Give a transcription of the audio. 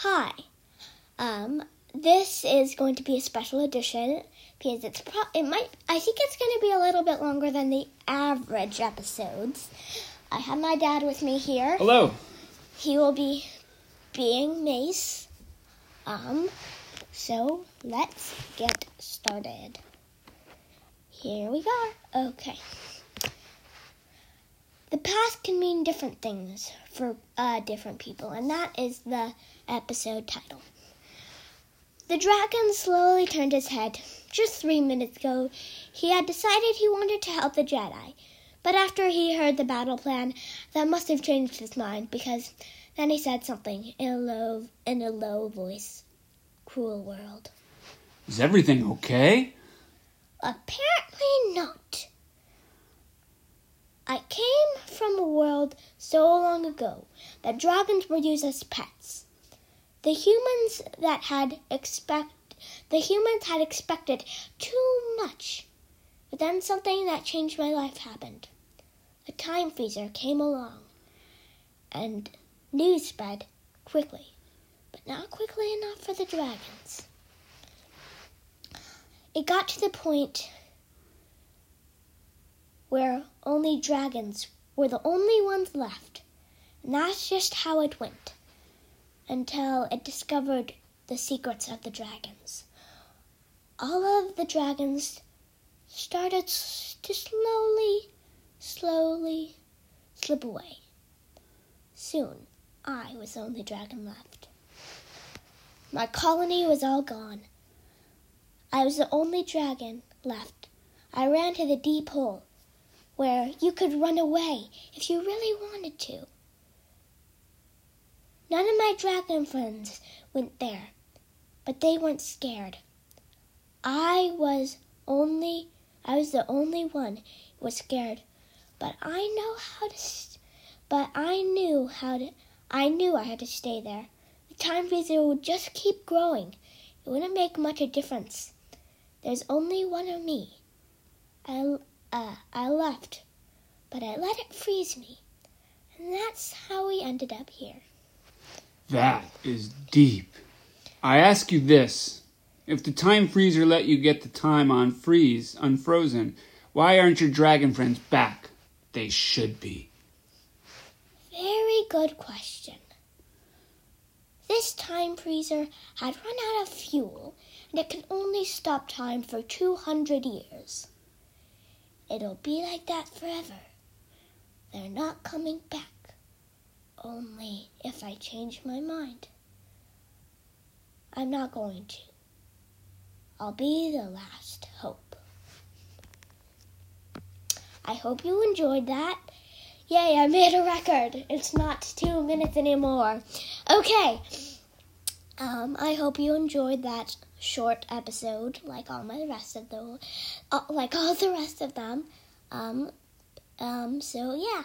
Hi. Um, this is going to be a special edition because it's pro- it might I think it's going to be a little bit longer than the average episodes. I have my dad with me here. Hello. He will be being Mace. Um, so let's get started. Here we go. Okay. The past can mean different things for uh, different people, and that is the episode title. The dragon slowly turned his head. Just three minutes ago, he had decided he wanted to help the Jedi. But after he heard the battle plan, that must have changed his mind because then he said something in a low in a low voice. Cruel world. Is everything okay? Apparently not. I came from a world so ago that dragons were used as pets. The humans that had expect the humans had expected too much. But then something that changed my life happened. A time freezer came along and news spread quickly, but not quickly enough for the dragons. It got to the point where only dragons were the only ones left. And that's just how it went until it discovered the secrets of the dragons. All of the dragons started to slowly, slowly slip away. Soon, I was the only dragon left. My colony was all gone. I was the only dragon left. I ran to the deep hole where you could run away if you really wanted to. None of my dragon friends went there, but they weren't scared. I was only I was the only one who was scared, but I know how to but I knew how to I knew I had to stay there. The time freezer would just keep growing. It wouldn't make much a difference. There's only one of me. I uh, I left, but I let it freeze me. And that's how we ended up here. That is deep. I ask you this. If the time freezer let you get the time on freeze, unfrozen, why aren't your dragon friends back? They should be. Very good question. This time freezer had run out of fuel and it can only stop time for 200 years. It'll be like that forever. They're not coming back. Only if I change my mind. I'm not going to. I'll be the last hope. I hope you enjoyed that. Yay, I made a record. It's not two minutes anymore. Okay. Um, I hope you enjoyed that short episode, like all my rest of the, uh, like all the rest of them. Um, um. So yeah.